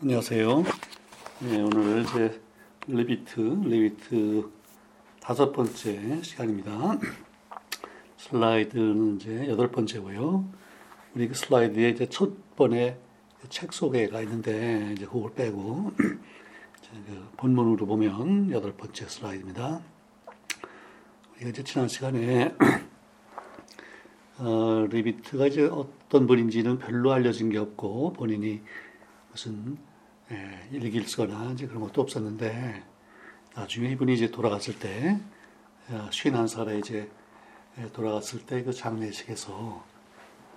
안녕하세요. 네, 오늘 이제 레비트, 레비트 다섯 번째 시간입니다. 슬라이드는 이제 여덟 번째고요. 우리 그 슬라이드에 이제 첫 번에 책 소개가 있는데 이제 그걸 빼고 그 본문으로 보면 여덟 번째 슬라이드입니다. 우리가 이제 지난 시간에 어, 리비트가 이제 어떤 분인지는 별로 알려진 게 없고 본인이 무슨 예, 일기를 쓰거나 이제 그런 것도 없었는데 나중에 이분이 이제 돌아갔을 때 어, 쉰한 살에 이제 예, 돌아갔을 때 그 장례식에서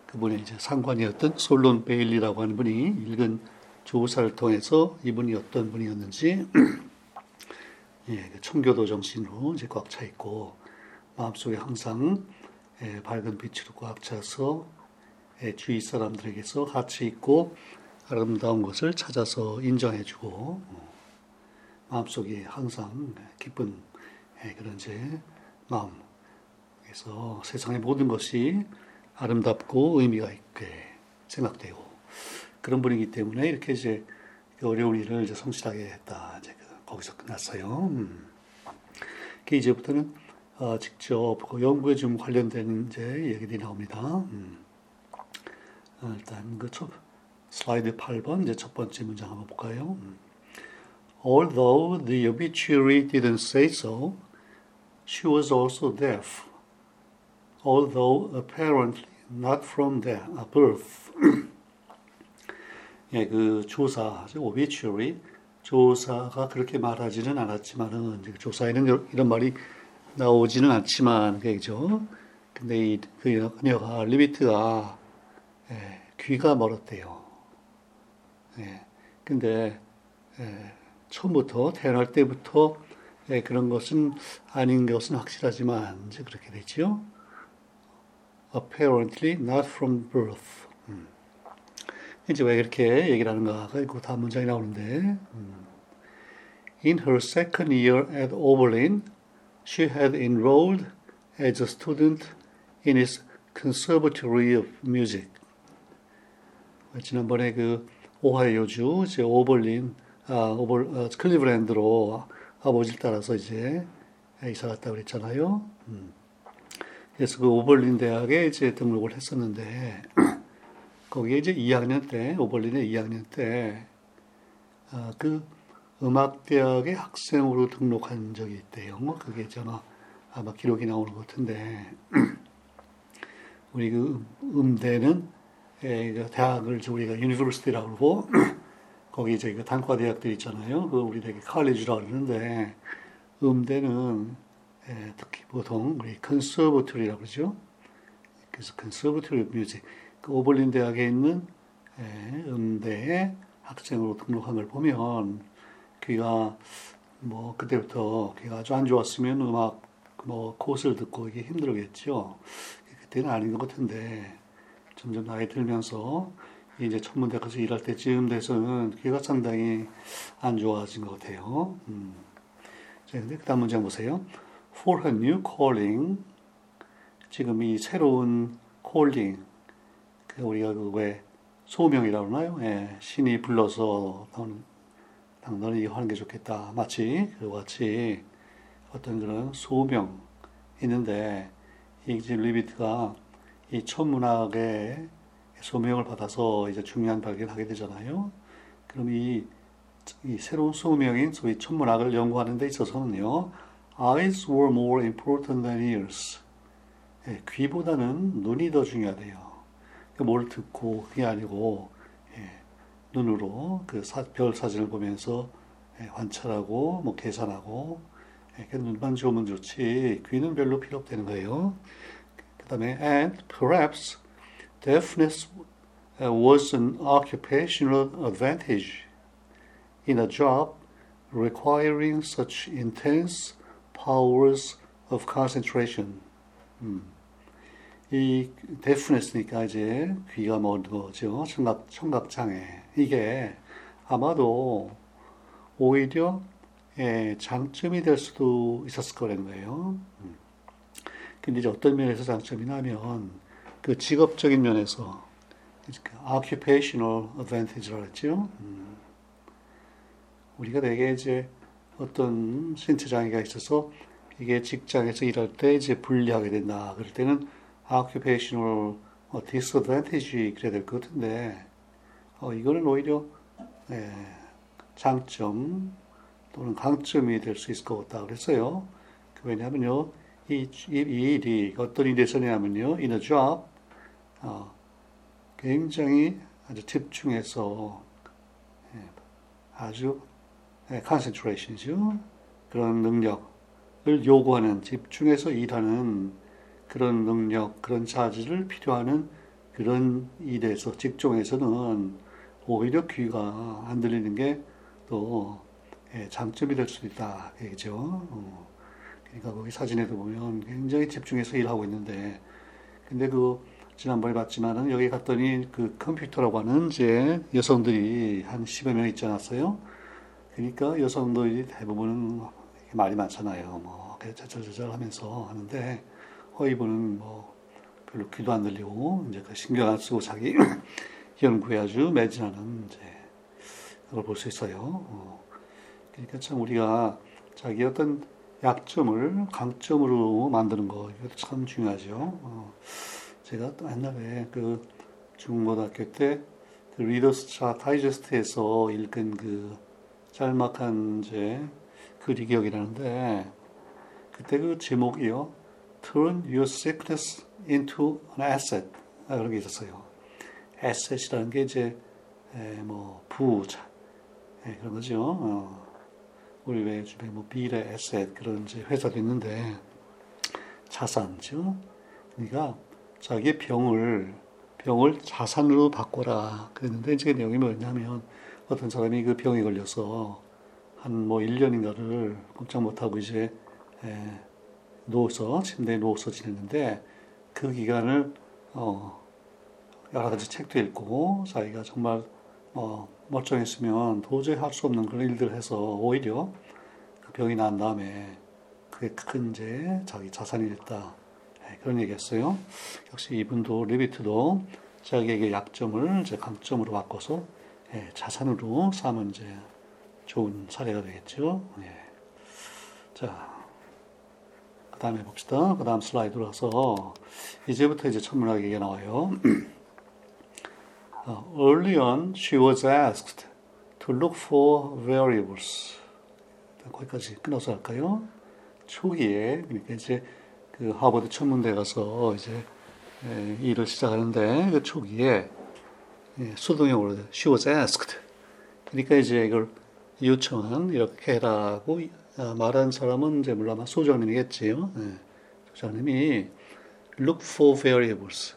그분의 이제 상관이었던 솔론 베일리라고 하는 분이 읽은 조사를 통해서 이분이 어떤 분이었는지 예, 그 청교도 정신으로 이제 꽉 차 있고 마음속에 항상 예, 밝은 빛으로 꽉 차서 예, 주위 사람들에게서 같이 있고 아름다운 것을 찾아서 인정해주고 어, 마음속에 항상 기쁜 예, 그런 제 마음 그래서 세상의 모든 것이 아름답고 의미가 있게 생각되고 그런 분이기 때문에 이렇게 이제 그 어려운 일을 이제 성실하게 했다 이제 그 거기서 끝났어요. 음. 그 이제부터는 어, 직접 그 연구에 좀 관련된 이제 얘기들이 나옵니다. 음. 어, 일단 그 첫, 슬라이드 8번 이제 첫 번째 문장 한번 볼까요? Although the obituary didn't say so, she was also deaf. Although apparently not from their birth. 예, 그 조사, obituary 조사가 그렇게 말하지는 않았지만은 조사에는 이런 말이 나오지는 않지만 그죠. 근데 이 그녀가 리비트가 예, 귀가 멀었대요. 예. 근데 예, 처음부터 태어날 때부터 예, 그런 것은 아닌 것은 확실하지만 이제 그렇게 되죠. Apparently not from birth. 음. 이제 왜 그렇게 얘기를 하는가가 있고 다음 문장이 나오는데 음. In her second year at Oberlin, she had enrolled as a student in its Conservatory of Music. 지난번에 그 오하이오주 이제 오벌린 아 오벌 어, 클리브랜드로 아버지를 따라서 이제 이사 갔다 그랬잖아요. 음. 그래서 그 오벌린 대학에 이제 등록을 했었는데 거기에 이제 2학년 때 오벌린의 2학년 때그 아, 음악 대학의 학생으로 등록한 적이 있대요. 뭐 그게 저나 아마 기록이 나오는 것 같은데 우리 그 음대는 예, 그 대학을 우리가 university라고 그러고 거기 저희 그 단과 대학들 있잖아요. 그 우리 되게 칼리지라고 그러는데 음대는 예, 특히 보통 우리 conservatory라고 그러죠. 그래서 conservatory music 그 오벌린 대학에 있는 예, 음대에 학생으로 등록한 걸 보면 그가 뭐 그때부터 그가 아주 안 좋았으면 음악 뭐 코스를 듣고 이게 힘들겠죠. 그때는 아닌 것 같은데 점점 나이 들면서 이제 천문대 가서 일할 때쯤 돼서는 귀가 상당히 안 좋아진 것 같아요. 음. 자, 근데 그 다음 문장 보세요. For her new calling. 지금 이 새로운 calling. 그 우리가 그왜 소명이라고 하나요? 예, 신이 불러서 너는, 너는 이거 하는 게 좋겠다. 마치 그와 같이 어떤 그런 소명 있는데 이제 리비트가 이 천문학의 소명을 받아서 이제 중요한 발견을 하게 되잖아요. 그럼 이, 이 새로운 소명인 소위 천문학을 연구하는 데 있어서는요, eyes were more important than ears. 예, 귀보다는 눈이 더 중요하대요. 그러니까 뭘 듣고 그게 아니고 예, 눈으로 그 별 사진을 보면서 예, 관찰하고 뭐 계산하고 예, 그 눈만 좋으면 좋지 귀는 별로 필요 없다는 거예요. 그다음에 and perhaps deafness was an occupational advantage in a job requiring such intense powers of concentration. 음. 이 deafness니까 이제 귀가 먼 거죠. 청각 청각 장애. 이게 아마도 오히려 예, 장점이 될 수도 있었을 거라는 거예요. 음. 근데 이제 어떤 면에서 장점이냐면 그 직업적인 면에서 그 occupational advantage라고 했죠. 음. 우리가 되게 이제 어떤 신체 장애가 있어서 이게 직장에서 일할 때 이제 불리하게 된다. 그럴 때는 occupational disadvantage 그래야 될 것 같은데 어, 이거는 오히려 예, 장점 또는 강점이 될 수 있을 것 같다 그랬어요. 그 왜냐하면요, 이, 이, 이 일이 어떤 일에서냐면요, in a job, 어, 굉장히 아주 집중해서 예, 아주 예, concentration이죠. 그런 능력을 요구하는 집중해서 일하는 그런 능력, 그런 자질을 필요하는 그런 일에서 직종에서는 오히려 귀가 안 들리는 게또 예, 장점이 될 수도 있다. 얘기죠. 어. 그러니까 거기 사진에도 보면 굉장히 집중해서 일하고 있는데, 근데 그 지난번에 봤지만은 여기 갔더니 그 컴퓨터라고 하는 이제 여성들이 한 10여 명 있지 않았어요? 그러니까 여성들이 대부분은 말이 많잖아요. 뭐, 저절저절 하면서 하는데, 허이분은 뭐, 별로 귀도 안 들리고, 이제 그 신경 안 쓰고 자기 연구에 아주 매진하는 이제 그걸 볼 수 있어요. 어. 그러니까 참 우리가 자기 어떤 약점을 강점으로 만드는 거 이것도 참 중요하죠. 어, 제가 또 옛날에 그 중고등학교 때 그 리더스 차 다이제스트에서 읽은 그 짤막한 이제 글이 기억이 나는데 그때 그 제목이요. Turn your sickness into an asset. 아, 그런 게 있었어요. asset이라는 게 이제 에, 뭐 부자 에, 그런 거죠. 어. 우리 왜 요즘에 뭐 미래 에셋 그런 이제 회사도 있는데 자산죠. 그러니까 자기의 병을 병을 자산으로 바꿔라 그랬는데 이제 그 내용이 뭐냐면 어떤 사람이 그 병에 걸려서 한 뭐 1년인가를 꼼짝 못하고 이제 에, 누워서 침대에 누워서 지냈는데 그 기간을 어 여러 가지 책도 읽고 자기가 정말 뭐 멀쩡했으면 도저히 할 수 없는 그런 일들을 해서 오히려 그 병이 난 다음에 그게 큰 이제 자기 자산이 됐다. 네, 그런 얘기 했어요. 역시 이분도 레비트도 자기에게 약점을 이제 강점으로 바꿔서 예, 자산으로 삼은 이제 좋은 사례가 되겠죠. 예. 자, 그 다음에 봅시다. 그 다음 슬라이드로 가서 이제부터 이제 천문학 얘기가 나와요. Uh, early on, she was asked to look for variables. 거기까지 끊어서 할까요? 초기에 그러니까 이제 그 하버드 천문대 가서 이제 에, 일을 시작하는데 그 초기에 예, 수동형으로 she was asked. 그러니까 이제 이걸 요청한 이렇게 해라고 아, 말한 사람은 이제 물론 소장님이겠지요. 예, 소장님이 look for variables.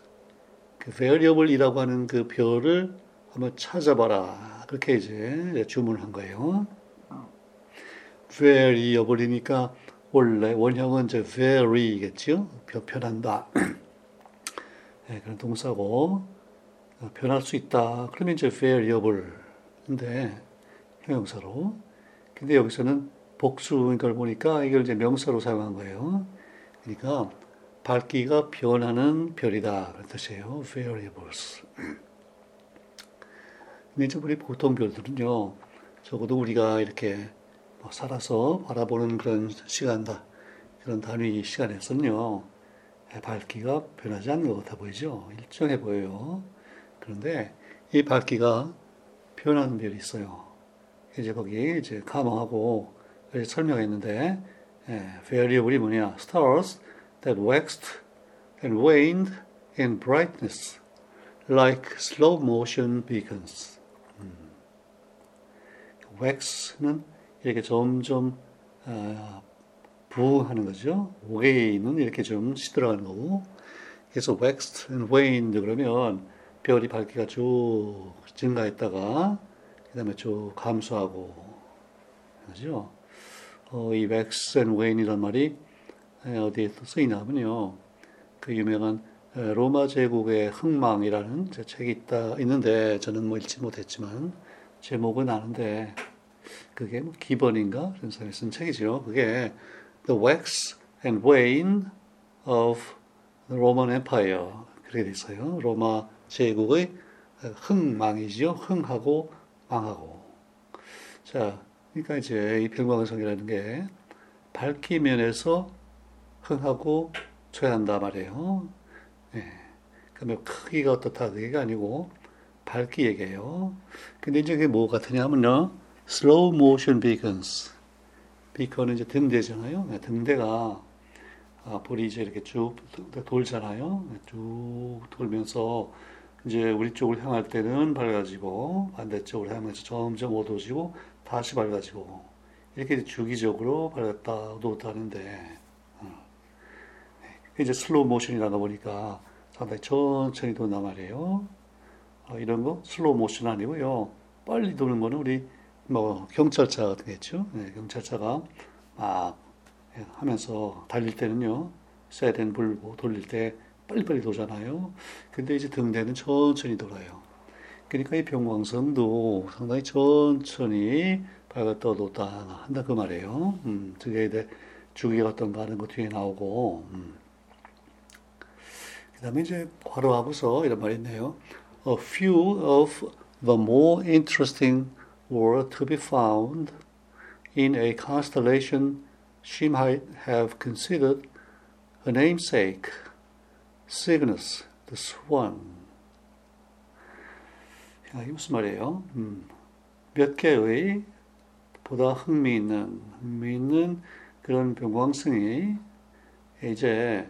그 variable이라고 하는 그 별을 한번 찾아봐라. 그렇게 이제 주문을 한 거예요. variable이니까 원래 원형은 이제 vary겠죠. 변한다. 네, 그런 동사고 어, 변할 수 있다. 그러면 이제 variable인데 형용사로. 근데 여기서는 복수인 걸 보니까 이걸 이제 명사로 사용한 거예요. 그러니까 밝기가 변하는 별이다. 그런 뜻이에요. variables. 이제 우리 보통 별들은요, 적어도 우리가 이렇게 뭐 살아서 바라보는 그런 시간다. 그런 단위 시간에서는요, 밝기가 변하지 않는 것 같아 보이죠? 일정해 보여요. 그런데 이 밝기가 변하는 별이 있어요. 이제 거기 이제 가망하고 설명했는데, 예, variable이 뭐냐? stars that waxed and waned in brightness like slow motion beacons. 음. wax는 이렇게 점점 어, 부하는 거죠. wane은 이렇게 좀 시들어가는 거고. 그래서 waxed and waned 그러면 별이 밝기가 쭉 증가했다가 그 다음에 쭉 감소하고 그죠. 어, 이 wax and wane이란 말이 어디에 쓰이냐면요. 그 유명한 로마 제국의 흥망이라는 책이 있다 있는데 저는 뭐 읽지 못했지만 제목은 아는데 그게 뭐 기본인가 그런 사람이 쓴 책이죠. 그게 The Wax and Wane of the Roman Empire 그렇게 돼 있어요. 로마 제국의 흥망이죠. 흥하고 망하고. 자, 그러니까 이제 이 변광성이라는 게 밝기 면에서 흥하고 초회한다 말이에요. 예. 그러면 크기가 어떻다 그게 아니고 밝기 얘기예요. 근데 이제 그게 뭐 같으냐면요. slow motion. beacon은 이제 등대잖아요. 네, 등대가 아, 불이 이제 이렇게 쭉 돌잖아요. 네, 쭉 돌면서 이제 우리 쪽을 향할 때는 밝아지고 반대쪽으로 향하면서 점점 어두워지고 다시 밝아지고 이렇게 주기적으로 밝았다 어두웠다 하는데 이제 슬로우 모션이라다 보니까 상당히 천천히 돈단 말이에요. 어, 이런 거 슬로우 모션 아니고요. 빨리 도는 거는 우리 뭐 경찰차 같은 게 있죠. 네, 경찰차가 막 하면서 달릴 때는요. 사이렌 불고 돌릴 때 빨리빨리 돌잖아요. 근데 이제 등대는 천천히 돌아요. 그러니까 이 변광성도 상당히 천천히 밝았다 어둡다 한다 그 말이에요. 음, 그게 이제 주기가 어떤가 하는 거 뒤에 나오고 음. 그 다음에 이제 괄호하고서 이런 말이 있네요. A few of the more interesting were to be found in a constellation she might have considered her namesake, Cygnus, the swan. 야, 이 무슨 말이에요? 음, 몇 개의 보다 흥미있는, 흥미있는 그런 병광성이 이제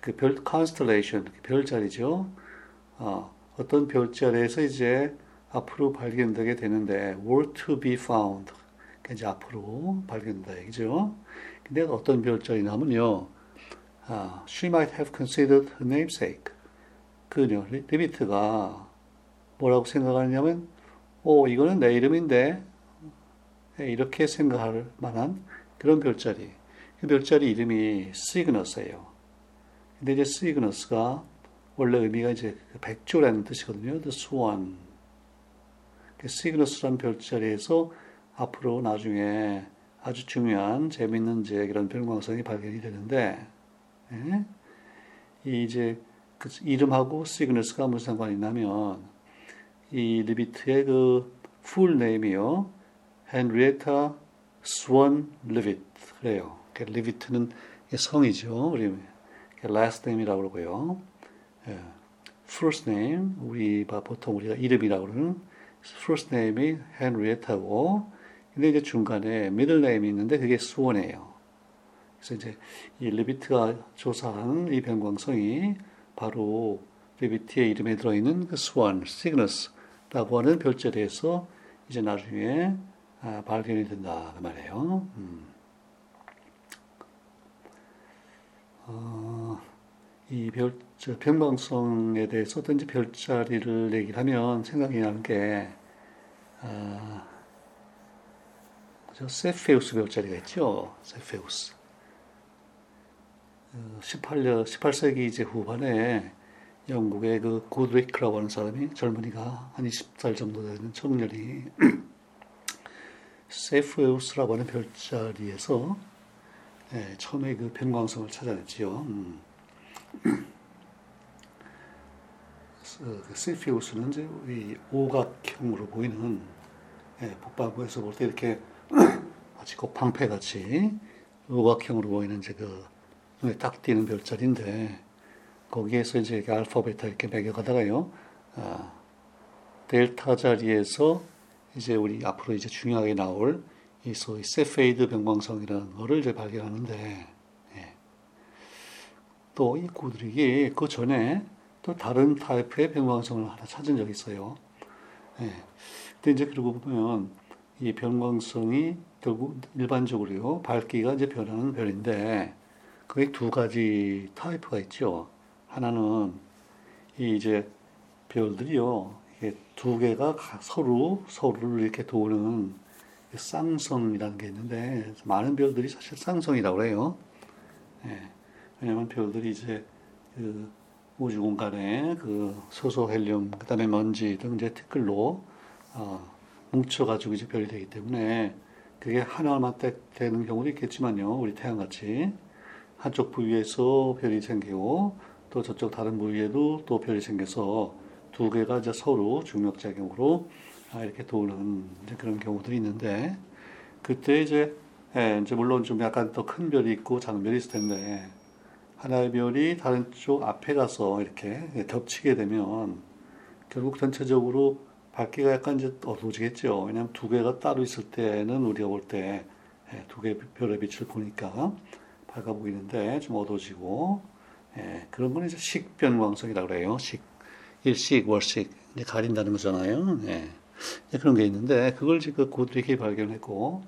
그 별, constellation, 그 별자리죠. 어, 어떤 별자리에서 이제 앞으로 발견되게 되는데 were to be found 이제 앞으로 발견된다 얘기죠. 근데 어떤 별자리냐면요. 아, she might have considered her namesake. 그녀 리비트가 뭐라고 생각하느냐면 오 이거는 내 이름인데 이렇게 생각할 만한 그런 별자리. 그 별자리 이름이 시그너스예요. 근데 이제 시그너스가 원래 의미가 이제 백조라는 뜻이거든요. The swan. 시그너스란 별자리에서 앞으로 나중에 아주 중요한 재밌는 이제 그런 변광성이 발견이 되는데 예? 이 이제 그 이름하고 시그너스가 무슨 상관이 있냐면 이 리비트의 그 full name이요 헨리에타 스완 리비트 그래요. 리비트는 성이죠. 우리 last name이라고 그러고요. 예. first name 우리 보통 우리가 이름이라고 그러는 first name이 헨리에타고 근데 이제 중간에 middle name이 있는데 그게 스완이에요. 그래서 이제 이 레비트가 조사한 이 변광성이 바로 레비트의 이름에 들어있는 그 수원, 시그너스라고 하는 별자리에서 이제 나중에 아, 발견이 된다 그 말이에요. 음. 어, 이 별, 변광성에 대해서 어떤지 별자리를 얘기를 하면 생각이 나는 게 아, 저 세페우스 별자리가 있죠. 세페우스. 18년, 18세기 이제 후반에 영국의 그 고드리크라고 하는 사람이 젊은이가 한 20살 정도 되는 청년이 세페우스라고 하는 별자리에서 예, 처음에 그 변광성을 찾아냈지요. 음. 그 세페우스는 이제 이 오각형으로 보이는 예, 북반구에서 볼 때 이렇게 마치 곱방패 같이 오각형으로 보이는 이제 그 눈에 딱 띄는 별자리인데 거기에서 이제 이렇게 알파 베타 이렇게 매겨가다가요 아, 델타 자리에서 이제 우리 앞으로 이제 중요하게 나올 이 소위 세페이드 변광성이라는 거를 이제 발견하는데 예. 또이 구드릭이 그 전에 또 다른 타입의 변광성을 하나 찾은 적이 있어요. 예. 근데 이제 그러고 보면 이 변광성이 결국 일반적으로요 밝기가 이제 변하는 별인데 그게 두 가지 타입가 있죠. 하나는 이 이제 별들이요 이게 두 개가 서로 서로를 이렇게 도는 쌍성이라는 게 있는데 많은 별들이 사실 쌍성이라고 해요. 예. 왜냐하면 별들이 이제 그 우주 공간에 그 소소 헬륨 그다음에 먼지 등 이제 티끌로 어, 뭉쳐가지고 이제 별이 되기 때문에 그게 하나만 되는 경우도 있겠지만요. 우리 태양 같이 한쪽 부위에서 별이 생기고 또 저쪽 다른 부위에도 또 별이 생겨서 두 개가 이제 서로 중력작용으로 아, 이렇게 도는 그런 경우도 있는데 그 그때 이제 예, 이제 물론 좀 약간 더 큰 별이 있고 작은 별이 있을 텐데 하나의 별이 다른 쪽 앞에 가서 이렇게 겹치게 되면 결국 전체적으로 밝기가 약간 이제 어두워지겠죠. 왜냐하면 두 개가 따로 있을 때는 우리가 볼 때 두개 별의 빛을 보니까 밝아 보이는데 좀 어두워지고 예, 그런 건 이제 식변광성이라고 그래요. 식 일식 월식 이제 가린다는 거잖아요. 예. 그런 게 있는데 그걸 지금 고드릭이 발견했고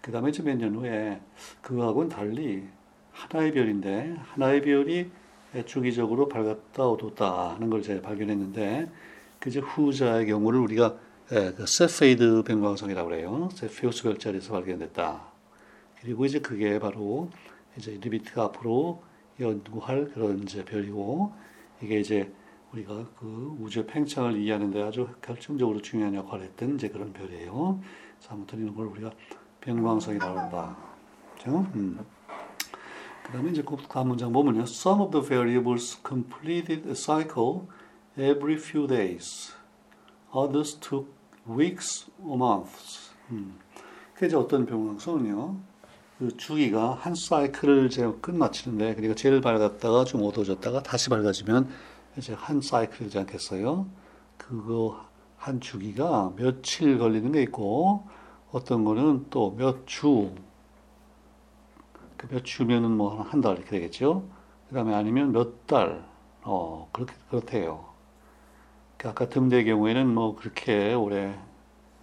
그 다음에 몇 년 후에 그거하고는 달리 하나의 별인데 하나의 별이 주기적으로 밝았다 어둡다 하는 걸 이제 발견했는데 그 이제 후자의 경우를 우리가 예, 그 세페이드 변광성이라고 그래요. 세페우스 별자리에서 발견됐다. 그리고 이제 그게 바로 이제 리비트가 앞으로 연구할 그런 이제 별이고 이게 이제 우리가 그 우주의 팽창을 이해하는데 아주 결정적으로 중요한 역할을 했던 이제 그런 별이에요. 아무튼 이런 걸 우리가 변광성이라고 한다. 그죠? 음. 그 다음에 이제 그 문장 보면요. Some of the variables completed a cycle every few days. Others took weeks or months. 음. 그 이제 어떤 변광성은요. 그 주기가 한 사이클을 끝마치는데 그러니까 제일 밝았다가 좀 어두워졌다가 다시 밝아지면 이제 한 사이클이지 않겠어요? 그거 한 주기가 며칠 걸리는 게 있고 어떤 거는 또 몇 주, 그 몇 주면은 뭐 한 달 이렇게 되겠죠. 그 다음에 아니면 몇 달, 어, 그렇게, 그렇대요. 그 아까 등대 경우에는 뭐 그렇게 오래,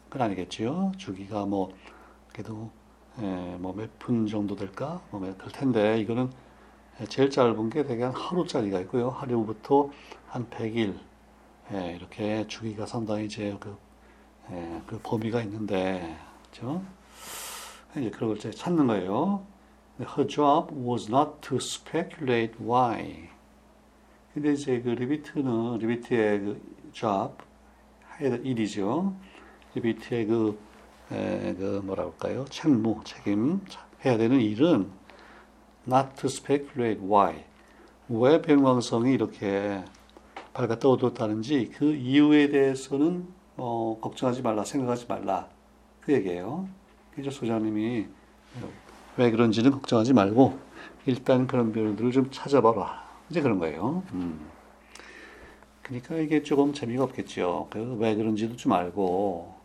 그건 아니겠죠. 주기가 뭐, 그래도 예, 뭐몇 분 정도 될까? 뭐 될 텐데 이거는 제일 짧은 게 대개 한 하루짜리가 있고요. 하루부터 한 100일 예, 이렇게 주기가 상당히 이제 그, 예, 그 범위가 있는데 그렇죠? 이제 그걸 이제 찾는 거예요. Her job was not to speculate why. 근데 이제 그 리비트는 리비트의 그 job 일이죠. 리비트의 그 에, 그 뭐라 할까요? 책무, 책임 해야 되는 일은 not to speculate why. 왜 백왕성이 이렇게 밝았다 어두웠다는지 그 이유에 대해서는 어, 걱정하지 말라, 생각하지 말라. 그 얘기예요. 그래서 소장님이 왜 그런지는 걱정하지 말고 일단 그런 별들을 좀 찾아봐라. 이제 그런 거예요. 음. 그러니까 이게 조금 재미가 없겠죠. 그왜 그런지도 좀 알고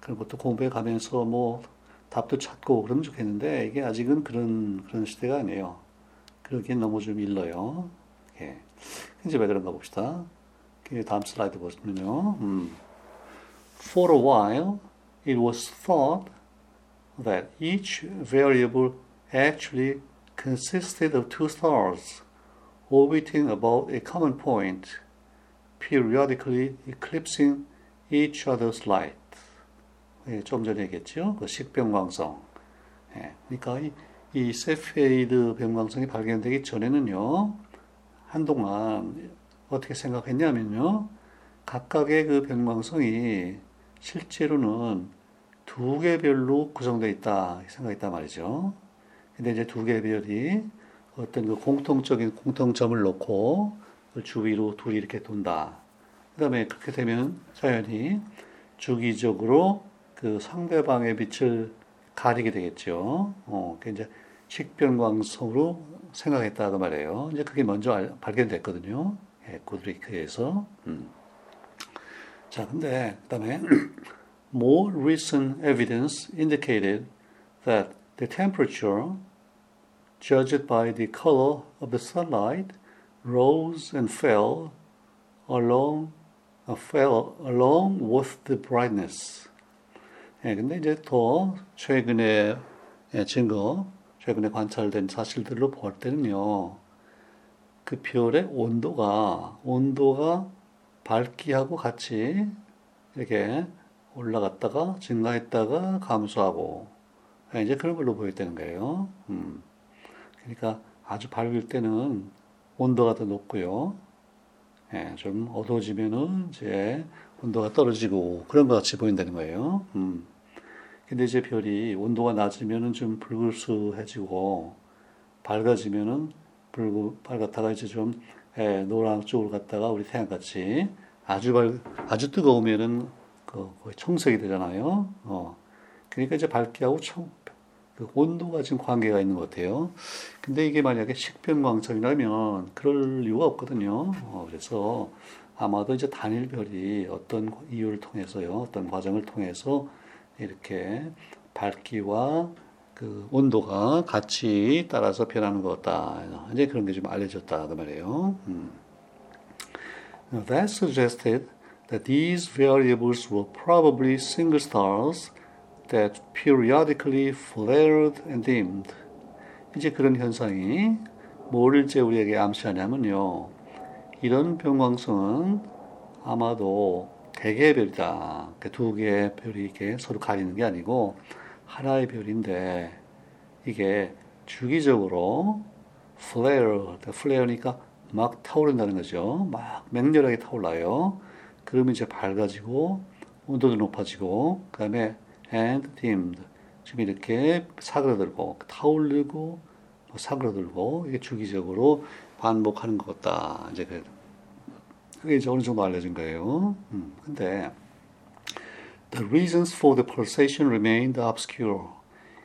그런 것도 공부해 가면서 뭐 답도 찾고 그러면 좋겠는데 이게 아직은 그런 그런 시대가 아니에요. 그러기엔 너무 좀 일러요. 예. 이제 왜 그런가 봅시다. 다음 슬라이드 보시면요. 음. For a while, it was thought that each variable actually consisted of two stars orbiting about a common point, periodically eclipsing each other's light. 예, 좀 전에 얘기했죠. 그 식병광성. 예, 그러니까 이, 이 세페이드 병광성이 발견되기 전에는요, 한동안 어떻게 생각했냐면요, 각각의 그 병광성이 실제로는 두 개별로 구성되어 있다 생각했단 말이죠. 근데 이제 두 개별이 어떤 그 공통적인 공통점을 놓고 그 주위로 둘이 이렇게 돈다. 그 다음에 그렇게 되면 자연히 주기적으로 그 상대방의 빛을 가리게 되겠죠. 어, 그 이제 식별광성으로 생각했다고 말해요. 이제 그게 먼저 알, 발견됐거든요. 예, 고드리크에서. 음. 자, 근데 그다음에 more recent evidence indicated that the temperature judged by the color of the sunlight rose and fell along uh, fell along with the brightness. 예, 근데 이제 더 최근에 예, 증거, 최근에 관찰된 사실들로 볼 때는요, 그 별의 온도가, 온도가 밝기하고 같이 이렇게 올라갔다가 증가했다가 감소하고, 예, 이제 그런 걸로 보였다는 거예요. 음. 그러니까 아주 밝을 때는 온도가 더 높고요. 예, 좀 어두워지면은 이제 온도가 떨어지고 그런 것 같이 보인다는 거예요. 음. 근데 이제 별이 온도가 낮으면은 좀 붉을수해지고 밝아지면은 붉고 밝았다가 이제 좀 예, 노랑 쪽으로 갔다가 우리 태양같이 아주 밝 아주 뜨거우면은 그 거의 청색이 되잖아요. 어. 그러니까 이제 밝기하고 청, 그 온도가 지금 관계가 있는 것 같아요. 근데 이게 만약에 식변광선이라면 그럴 이유가 없거든요. 어, 그래서 아마도 이제 단일별이 어떤 이유를 통해서요, 어떤 과정을 통해서 이렇게 밝기와 그 온도가 같이 따라서 변하는 것 같다. 이제 그런 게 좀 알려졌다. 그 말이에요. 음. That suggested that these variables were probably single stars that periodically flared and dimmed. 이제 그런 현상이 뭐를 이제 우리에게 암시하냐면요. 이런 변광성은 아마도 대 개의 별이다. 두 개의 별이 이렇게 서로 가리는 게 아니고 하나의 별인데 이게 주기적으로 flare, flare니까 막 타오른다는 거죠. 막 맹렬하게 타올라요. 그러면 이제 밝아지고 온도도 높아지고 그다음에 and dimmed 지금 이렇게 사그라들고 타오르고 뭐 사그라들고 이게 주기적으로 반복하는 것 같다. 이제 그 그게 이제 어느 정도 알려진 거예요. 음, 근데 the reasons for the pulsation remained obscure.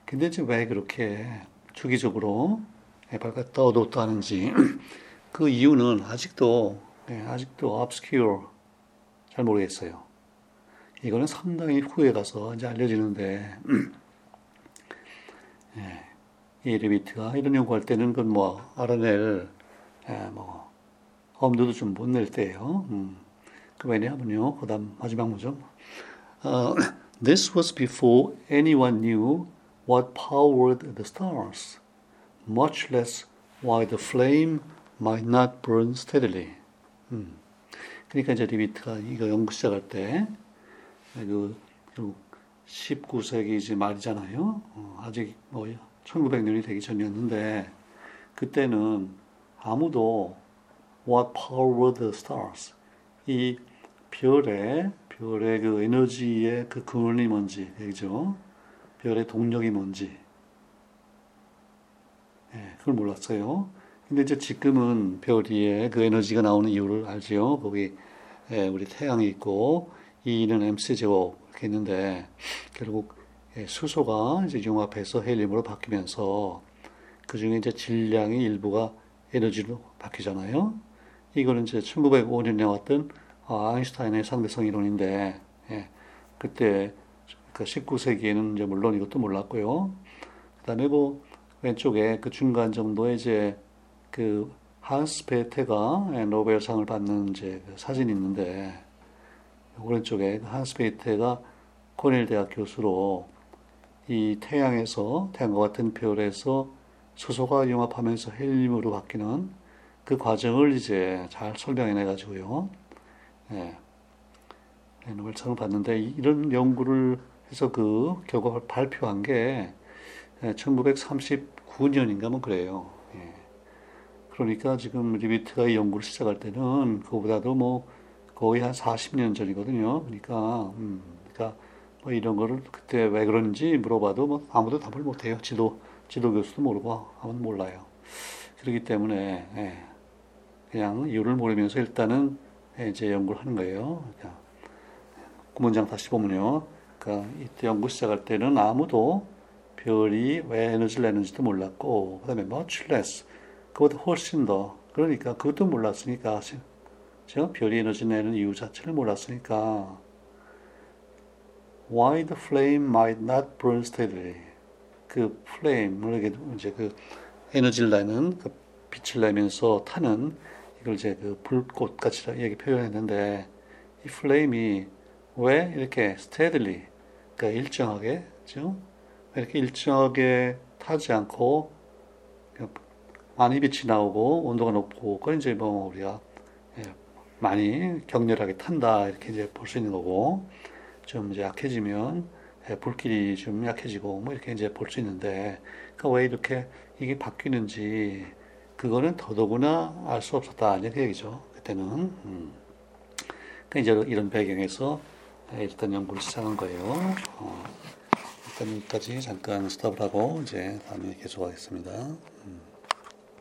근데 이제 왜 그렇게 주기적으로 어둡다 하는지 그 이유는 아직도 네, 아직도 obscure 잘 모르겠어요. 이거는 상당히 후에 가서 이제 알려지는데 예, 이 리비트가 이런 연구할 때는 그뭐 알아낼 예, 뭐 엄두도 좀 못 낼 때예요. 음. 그 왜냐하면요. 그 다음 마지막 문장. Uh, this was before anyone knew what powered the stars, much less why the flame might not burn steadily. 음. 그러니까 이제 리비트가 이거 연구 시작할 때, 그, 19세기 이제 말이잖아요. 어, 아직 뭐 1900년이 되기 전이었는데, 그때는 아무도 What power the stars? 이 별의, 별의 그 에너지의 그 근원이 뭔지, 그죠? 별의 동력이 뭔지, 예, 그걸 몰랐어요. 근데 이제 지금은 별 위에 그 에너지가 나오는 이유를 알죠. 거기 예, 우리 태양이 있고 E는 MC 제곱 이렇게 있는데 결국 예, 수소가 이제 융합해서 헬륨으로 바뀌면서 그 중에 이제 질량이 일부가 에너지로 바뀌잖아요. 이거는 이제 1905년에 나왔던 아, 아인슈타인의 상대성 이론인데 예, 그때 그 19세기에는 이제 물론 이것도 몰랐고요. 그다음에 뭐 왼쪽에 그 중간 정도에 이제 그 한스 베테가 노벨상을 받는 이제 그 사진이 있는데 오른쪽에 그 한스 베테가 코넬 대학 교수로 이 태양에서 태양과 같은 별에서 수소가 융합하면서 헬륨으로 바뀌는 그 과정을 이제 잘 설명해내 가지고요. 예. 노벨상을 받는데 이런 연구를 해서 그 결과를 발표한 게 1939년인가 뭐 그래요. 그러니까 지금 리비트가 이 연구를 시작할 때는 그거보다도 뭐 거의 한 40년 전이거든요. 그러니까, 음, 그러니까 뭐 이런 거를 그때 왜 그런지 물어봐도 뭐 아무도 답을 못 해요. 지도, 지도 교수도 모르고 아무도 몰라요. 그렇기 때문에, 예, 그냥 이유를 모르면서 일단은 예, 이제 연구를 하는 거예요. 그러니까 그 문장 다시 보면요. 그러니까 이때 연구 시작할 때는 아무도 별이 왜 에너지를 내는지도 몰랐고, 그 다음에 much less, 그보다 훨씬 더 그러니까 그것도 몰랐으니까 제가 별이 에너지 내는 이유 자체를 몰랐으니까 why the flame might not burn steadily 그 이게 이제 그 에너지를 내는 그 빛을 내면서 타는 이걸 이제 그 불꽃 같이 얘기 표현했는데 이 플레임이 왜 이렇게 steadily 그러니까 일정하게 죠 이렇게 일정하게 타지 않고 많이 빛이 나오고 온도가 높고 그건 이제 뭐 우리가 예, 많이 격렬하게 탄다 이렇게 이제 볼 수 있는 거고 좀 이제 약해지면 예, 불길이 좀 약해지고 뭐 이렇게 이제 볼 수 있는데 그러니까 왜 이렇게 이게 바뀌는지 그거는 더더구나 알 수 없었다 이제 그 얘기죠 그때는 음. 그러니까 이제 이런 배경에서 예, 일단 연구를 시작한 거예요. 어, 일단 여기까지 잠깐 스톱을 하고 이제 다음에 계속하겠습니다. 음.